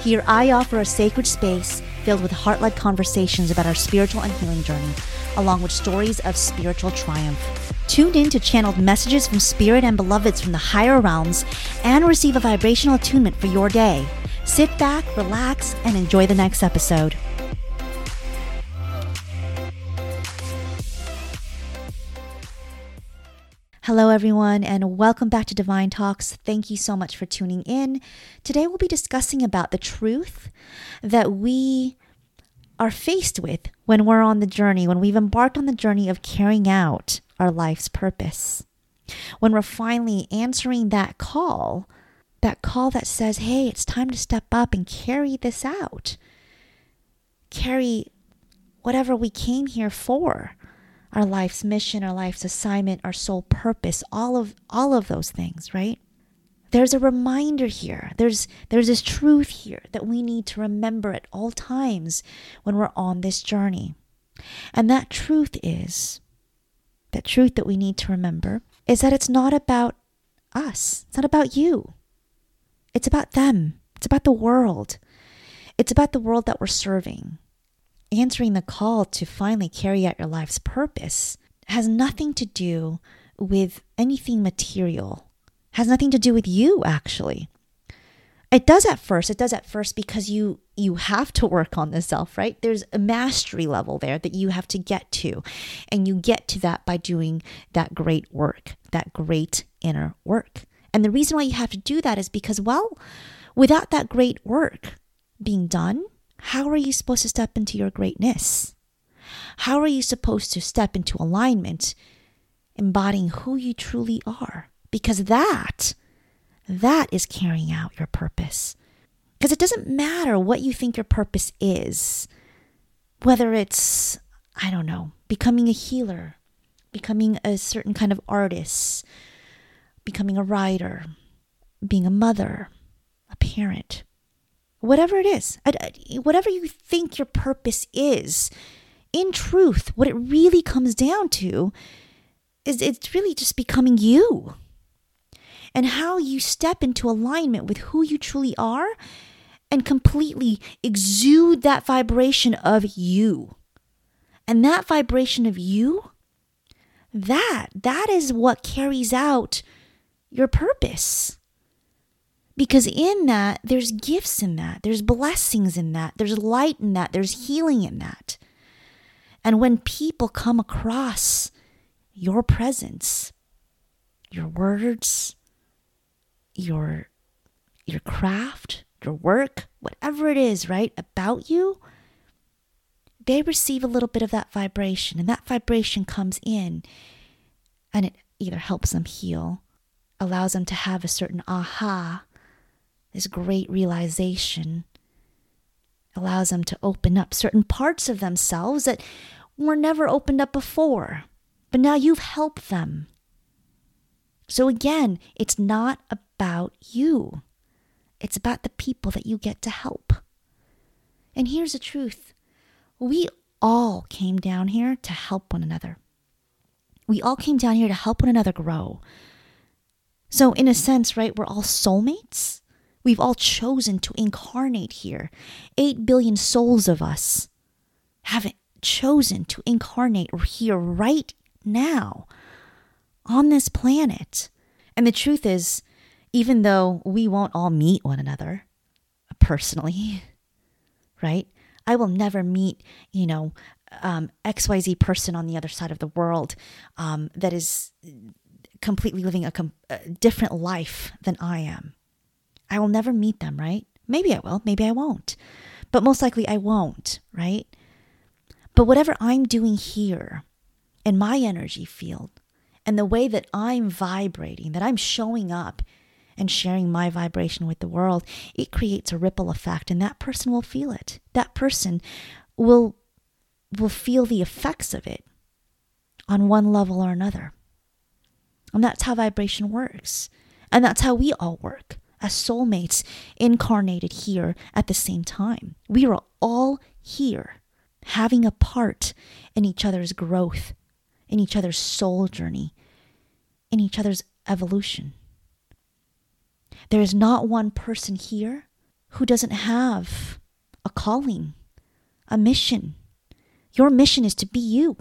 Here, I offer a sacred space filled with heart led conversations about our spiritual and healing journey, along with stories of spiritual triumph. Tune in to channeled messages from spirit and beloveds from the higher realms and receive a vibrational attunement for your day. Sit back, relax, and enjoy the next episode. Hello, everyone, and welcome back to Divine Talks. Thank you so much for tuning in. Today, we'll be discussing about the truth that we are faced with when we're on the journey, when we've embarked on the journey of carrying out our life's purpose. When we're finally answering that call, that call that says, hey, it's time to step up and carry this out, carry whatever we came here for our life's mission, our life's assignment, our soul purpose, all of all of those things, right? There's a reminder here. There's there's this truth here that we need to remember at all times when we're on this journey. And that truth is that truth that we need to remember is that it's not about us. It's not about you. It's about them. It's about the world. It's about the world that we're serving answering the call to finally carry out your life's purpose has nothing to do with anything material, has nothing to do with you, actually. It does at first. It does at first because you you have to work on the self, right? There's a mastery level there that you have to get to. And you get to that by doing that great work, that great inner work. And the reason why you have to do that is because well, without that great work being done, how are you supposed to step into your greatness? How are you supposed to step into alignment, embodying who you truly are? Because that, that is carrying out your purpose. Because it doesn't matter what you think your purpose is, whether it's, I don't know, becoming a healer, becoming a certain kind of artist, becoming a writer, being a mother, a parent whatever it is, whatever you think your purpose is, in truth, what it really comes down to is it's really just becoming you and how you step into alignment with who you truly are and completely exude that vibration of you. And that vibration of you, that that is what carries out your purpose. Because in that, there's gifts in that, there's blessings in that, there's light in that, there's healing in that. And when people come across your presence, your words, your your craft, your work, whatever it is, right, about you, they receive a little bit of that vibration. And that vibration comes in and it either helps them heal, allows them to have a certain aha this great realization allows them to open up certain parts of themselves that were never opened up before. But now you've helped them. So again, it's not about you, it's about the people that you get to help. And here's the truth we all came down here to help one another. We all came down here to help one another grow. So, in a sense, right, we're all soulmates. We've all chosen to incarnate here. Eight billion souls of us have chosen to incarnate here right now on this planet. And the truth is, even though we won't all meet one another personally, right? I will never meet, you know, um, XYZ person on the other side of the world um, that is completely living a, com- a different life than I am. I will never meet them, right? Maybe I will, maybe I won't. But most likely I won't, right? But whatever I'm doing here in my energy field and the way that I'm vibrating, that I'm showing up and sharing my vibration with the world, it creates a ripple effect and that person will feel it. That person will will feel the effects of it on one level or another. And that's how vibration works. And that's how we all work as soulmates incarnated here at the same time. We are all here having a part in each other's growth, in each other's soul journey, in each other's evolution. There is not one person here who doesn't have a calling, a mission. Your mission is to be you.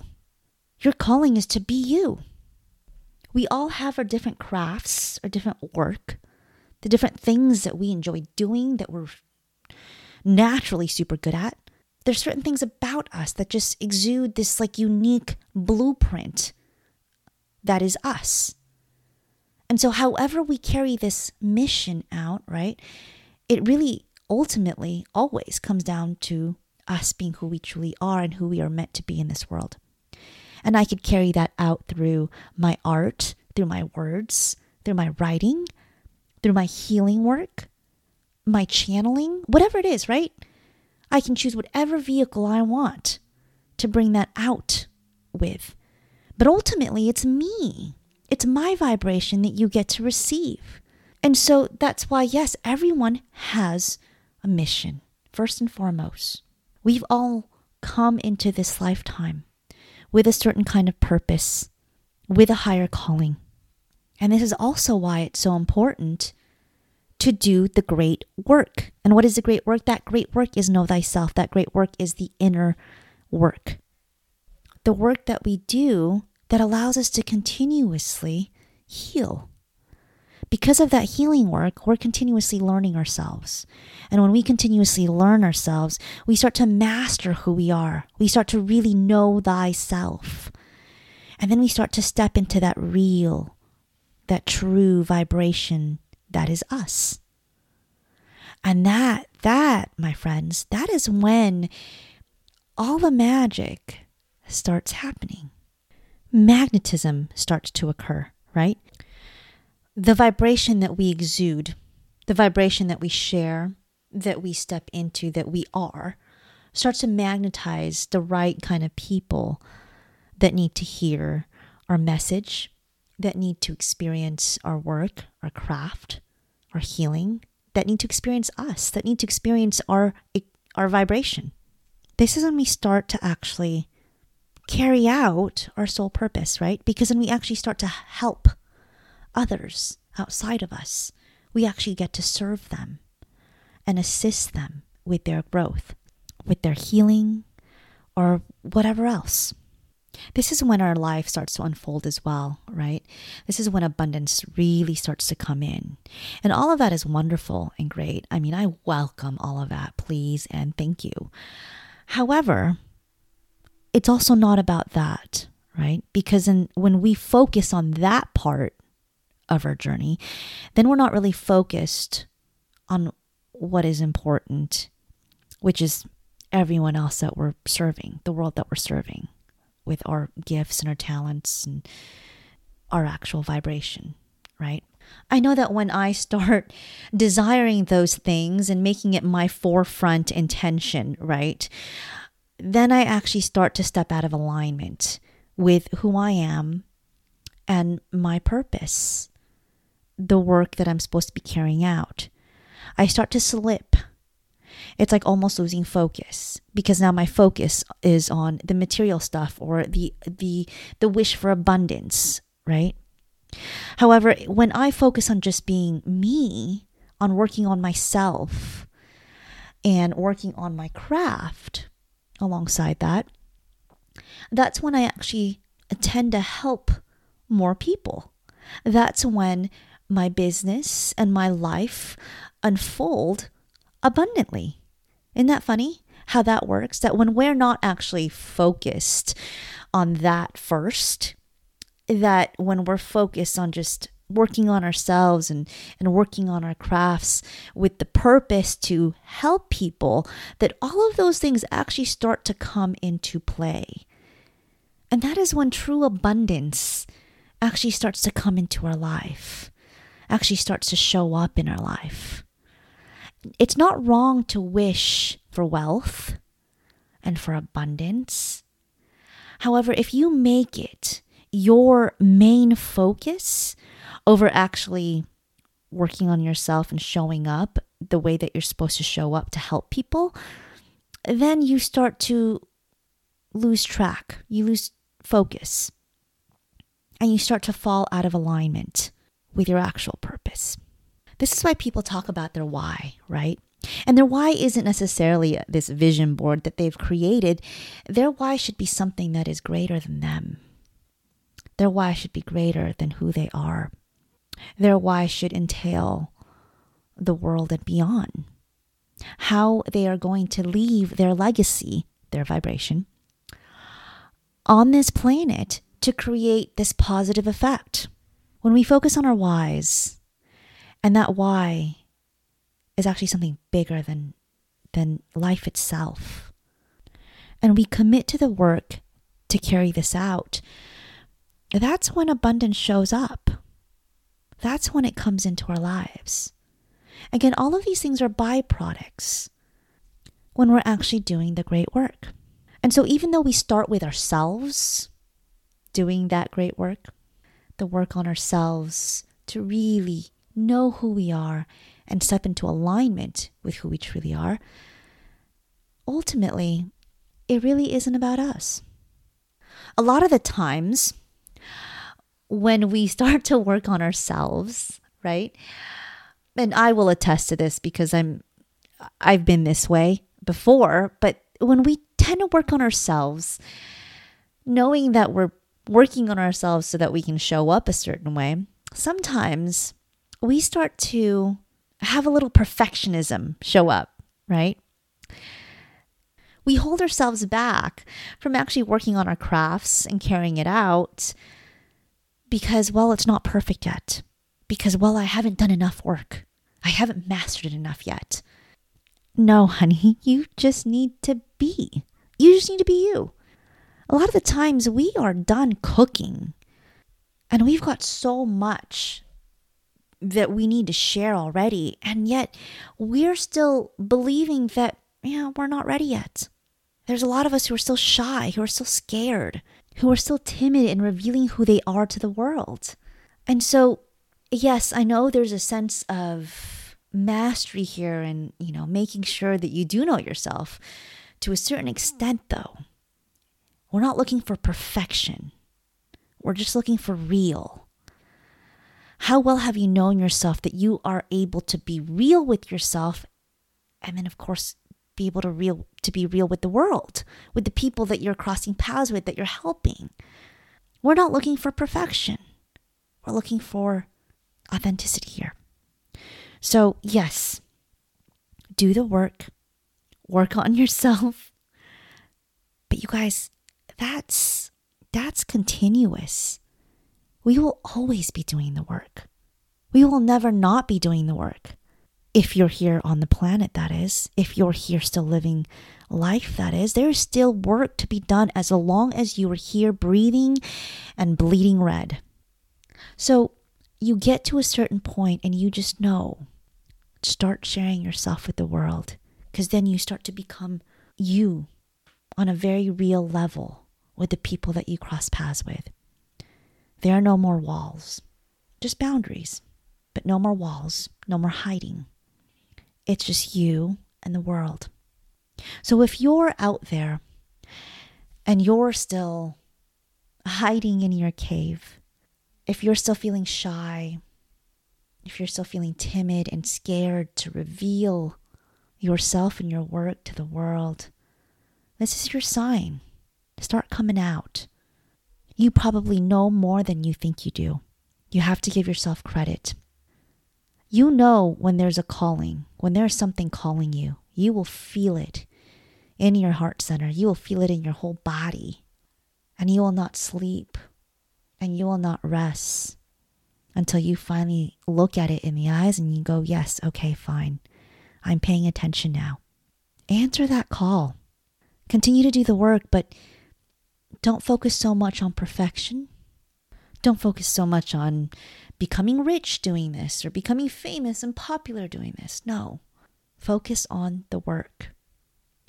Your calling is to be you. We all have our different crafts, our different work, the different things that we enjoy doing that we're naturally super good at. There's certain things about us that just exude this like unique blueprint that is us. And so, however, we carry this mission out, right, it really ultimately always comes down to us being who we truly are and who we are meant to be in this world. And I could carry that out through my art, through my words, through my writing, through my healing work, my channeling, whatever it is, right? I can choose whatever vehicle I want to bring that out with. But ultimately, it's me. It's my vibration that you get to receive. And so that's why, yes, everyone has a mission, first and foremost. We've all come into this lifetime with a certain kind of purpose, with a higher calling. And this is also why it's so important to do the great work. And what is the great work? That great work is know thyself. That great work is the inner work. The work that we do that allows us to continuously heal. Because of that healing work, we're continuously learning ourselves. And when we continuously learn ourselves, we start to master who we are. We start to really know thyself. And then we start to step into that real, that true vibration that is us. And that, that, my friends, that is when all the magic starts happening magnetism starts to occur, right? The vibration that we exude, the vibration that we share, that we step into, that we are, starts to magnetize the right kind of people that need to hear our message, that need to experience our work, our craft, our healing, that need to experience us, that need to experience our our vibration. This is when we start to actually carry out our soul purpose, right? Because then we actually start to help others outside of us. We actually get to serve them and assist them with their growth, with their healing, or whatever else. This is when our life starts to unfold as well, right? This is when abundance really starts to come in. And all of that is wonderful and great. I mean, I welcome all of that, please, and thank you. However, it's also not about that, right? Because in, when we focus on that part of our journey, then we're not really focused on what is important, which is everyone else that we're serving, the world that we're serving with our gifts and our talents and our actual vibration, right? I know that when I start desiring those things and making it my forefront intention, right? then I actually start to step out of alignment with who I am and my purpose, the work that I'm supposed to be carrying out. I start to slip. It's like almost losing focus because now my focus is on the material stuff or the the the wish for abundance, right? However, when I focus on just being me, on working on myself and working on my craft, alongside that, that's when I actually tend to help more people. That's when my business and my life unfold abundantly. Isn't that funny? How that works? That when we're not actually focused on that first, that when we're focused on just working on ourselves and, and working on our crafts with the purpose to help people, that all of those things actually start to come into play. And that is when true abundance actually starts to come into our life. actually starts to show up in our life. It's not wrong to wish for wealth and for abundance. However, if you make it your main focus over actually working on yourself and showing up the way that you're supposed to show up to help people, then you start to lose track. You lose focus. And you start to fall out of alignment with your actual purpose. This is why people talk about their why, right? And their why isn't necessarily this vision board that they've created. Their why should be something that is greater than them. Their why should be greater than who they are. Their why should entail the world and beyond. How they are going to leave their legacy, their vibration, on this planet to create this positive effect. When we focus on our whys, and that why is actually something bigger than, than life itself, and we commit to the work to carry this out, that's when abundance shows up. That's when it comes into our lives. Again, all of these things are byproducts when we're actually doing the great work. And so, even though we start with ourselves doing that great work, the work on ourselves to really know who we are and step into alignment with who we truly are, ultimately, it really isn't about us. A lot of the times, when we start to work on ourselves, right? And I will attest to this because I'm I've been this way before, but when we tend to work on ourselves, knowing that we're working on ourselves so that we can show up a certain way, sometimes we start to have a little perfectionism show up, right? We hold ourselves back from actually working on our crafts and carrying it out because, well, it's not perfect yet. Because, well, I haven't done enough work. I haven't mastered it enough yet. No, honey, you just need to be. You just need to be you. A lot of the times we are done cooking and we've got so much that we need to share already. And yet we're still believing that, yeah, we're not ready yet. There's a lot of us who are still shy, who are still scared, who are still timid in revealing who they are to the world. And so, yes, I know there's a sense of mastery here and, you know, making sure that you do know yourself to a certain extent, though. We're not looking for perfection. We're just looking for real. How well have you known yourself that you are able to be real with yourself and then of course be able to real to be real with the world, with the people that you're crossing paths with that you're helping. We're not looking for perfection. We're looking for authenticity here. So, yes, do the work, work on yourself. But you guys, that's that's continuous. We will always be doing the work. We will never not be doing the work if you're here on the planet, that is, if you're here still living life, that is, there is still work to be done as long as you are here breathing and bleeding red. So you get to a certain point and you just know, start sharing yourself with the world because then you start to become you on a very real level with the people that you cross paths with. There are no more walls, just boundaries, but no more walls, no more hiding. It's just you and the world. So if you're out there and you're still hiding in your cave, if you're still feeling shy, if you're still feeling timid and scared to reveal yourself and your work to the world, this is your sign. To start coming out. You probably know more than you think you do. You have to give yourself credit. You know when there's a calling, when there's something calling you. You will feel it in your heart center. You will feel it in your whole body. And you will not sleep and you will not rest until you finally look at it in the eyes and you go, Yes, okay, fine. I'm paying attention now. Answer that call. Continue to do the work, but don't focus so much on perfection. Don't focus so much on becoming rich doing this or becoming famous and popular doing this. No. Focus on the work,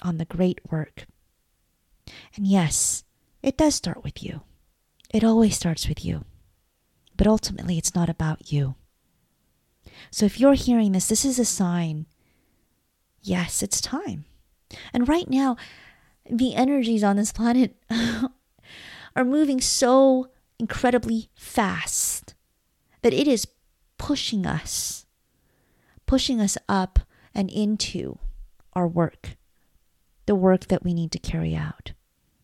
on the great work. And yes, it does start with you. It always starts with you. But ultimately, it's not about you. So if you're hearing this, this is a sign. Yes, it's time. And right now, the energies on this planet are moving so incredibly fast that it is pushing us, pushing us up and into our work, the work that we need to carry out.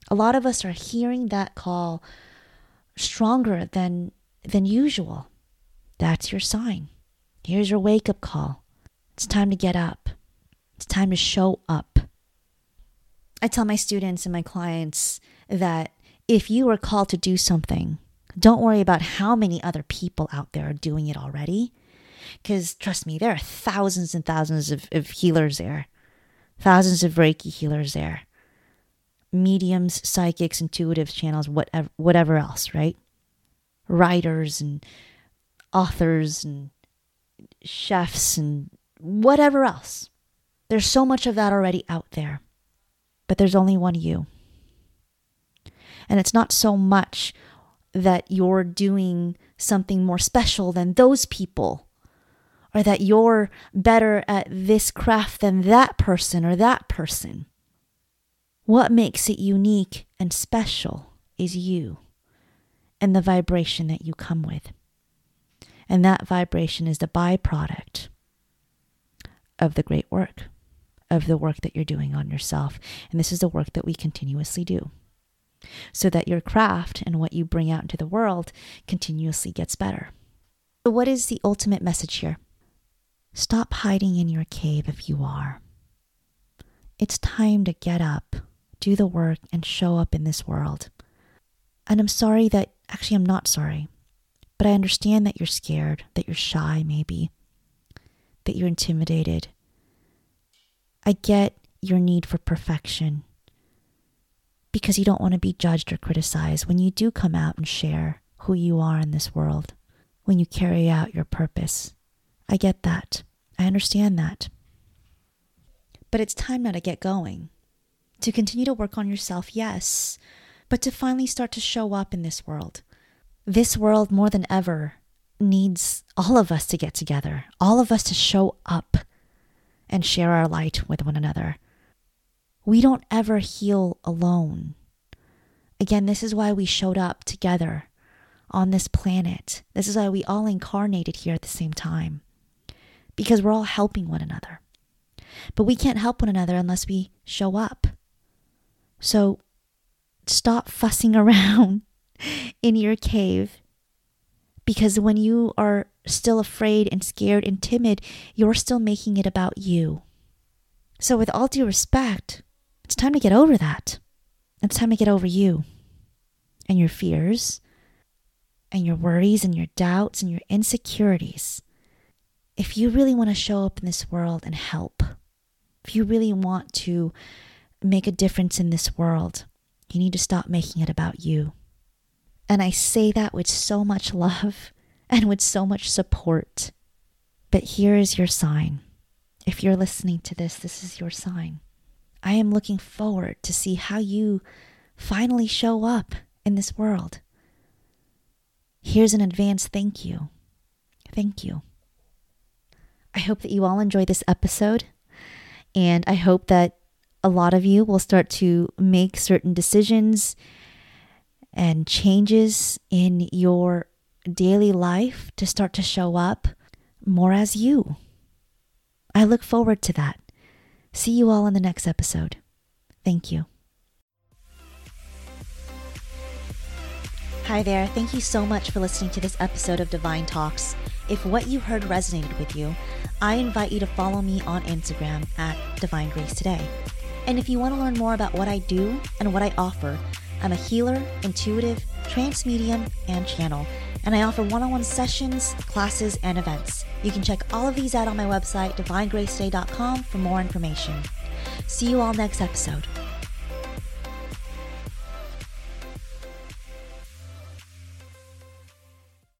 A lot of us are hearing that call stronger than than usual. That's your sign. Here's your wake up call. It's time to get up. It's time to show up. I tell my students and my clients that if you are called to do something, don't worry about how many other people out there are doing it already. Because trust me, there are thousands and thousands of, of healers there, thousands of Reiki healers there, mediums, psychics, intuitive channels, whatever, whatever else, right? Writers and authors and chefs and whatever else. There's so much of that already out there, but there's only one you. And it's not so much that you're doing something more special than those people, or that you're better at this craft than that person or that person. What makes it unique and special is you and the vibration that you come with. And that vibration is the byproduct of the great work, of the work that you're doing on yourself. And this is the work that we continuously do so that your craft and what you bring out into the world continuously gets better. So, what is the ultimate message here? Stop hiding in your cave if you are. It's time to get up, do the work, and show up in this world. And I'm sorry that, actually, I'm not sorry, but I understand that you're scared, that you're shy, maybe, that you're intimidated. I get your need for perfection because you don't want to be judged or criticized when you do come out and share who you are in this world, when you carry out your purpose. I get that. I understand that. But it's time now to get going. To continue to work on yourself, yes, but to finally start to show up in this world. This world, more than ever, needs all of us to get together, all of us to show up and share our light with one another. We don't ever heal alone. Again, this is why we showed up together on this planet. This is why we all incarnated here at the same time. Because we're all helping one another. But we can't help one another unless we show up. So stop fussing around in your cave. Because when you are still afraid and scared and timid, you're still making it about you. So, with all due respect, it's time to get over that. It's time to get over you and your fears and your worries and your doubts and your insecurities. If you really want to show up in this world and help, if you really want to make a difference in this world, you need to stop making it about you. And I say that with so much love and with so much support. But here is your sign. If you're listening to this, this is your sign. I am looking forward to see how you finally show up in this world. Here's an advance thank you. Thank you. I hope that you all enjoy this episode, and I hope that a lot of you will start to make certain decisions and changes in your daily life to start to show up more as you. I look forward to that. See you all in the next episode. Thank you. Hi there. Thank you so much for listening to this episode of Divine Talks. If what you heard resonated with you, I invite you to follow me on Instagram at Divine Grace Today. And if you want to learn more about what I do and what I offer, I'm a healer, intuitive, trance medium, and channel and I offer one on one sessions, classes, and events. You can check all of these out on my website, divinegraceday.com, for more information. See you all next episode.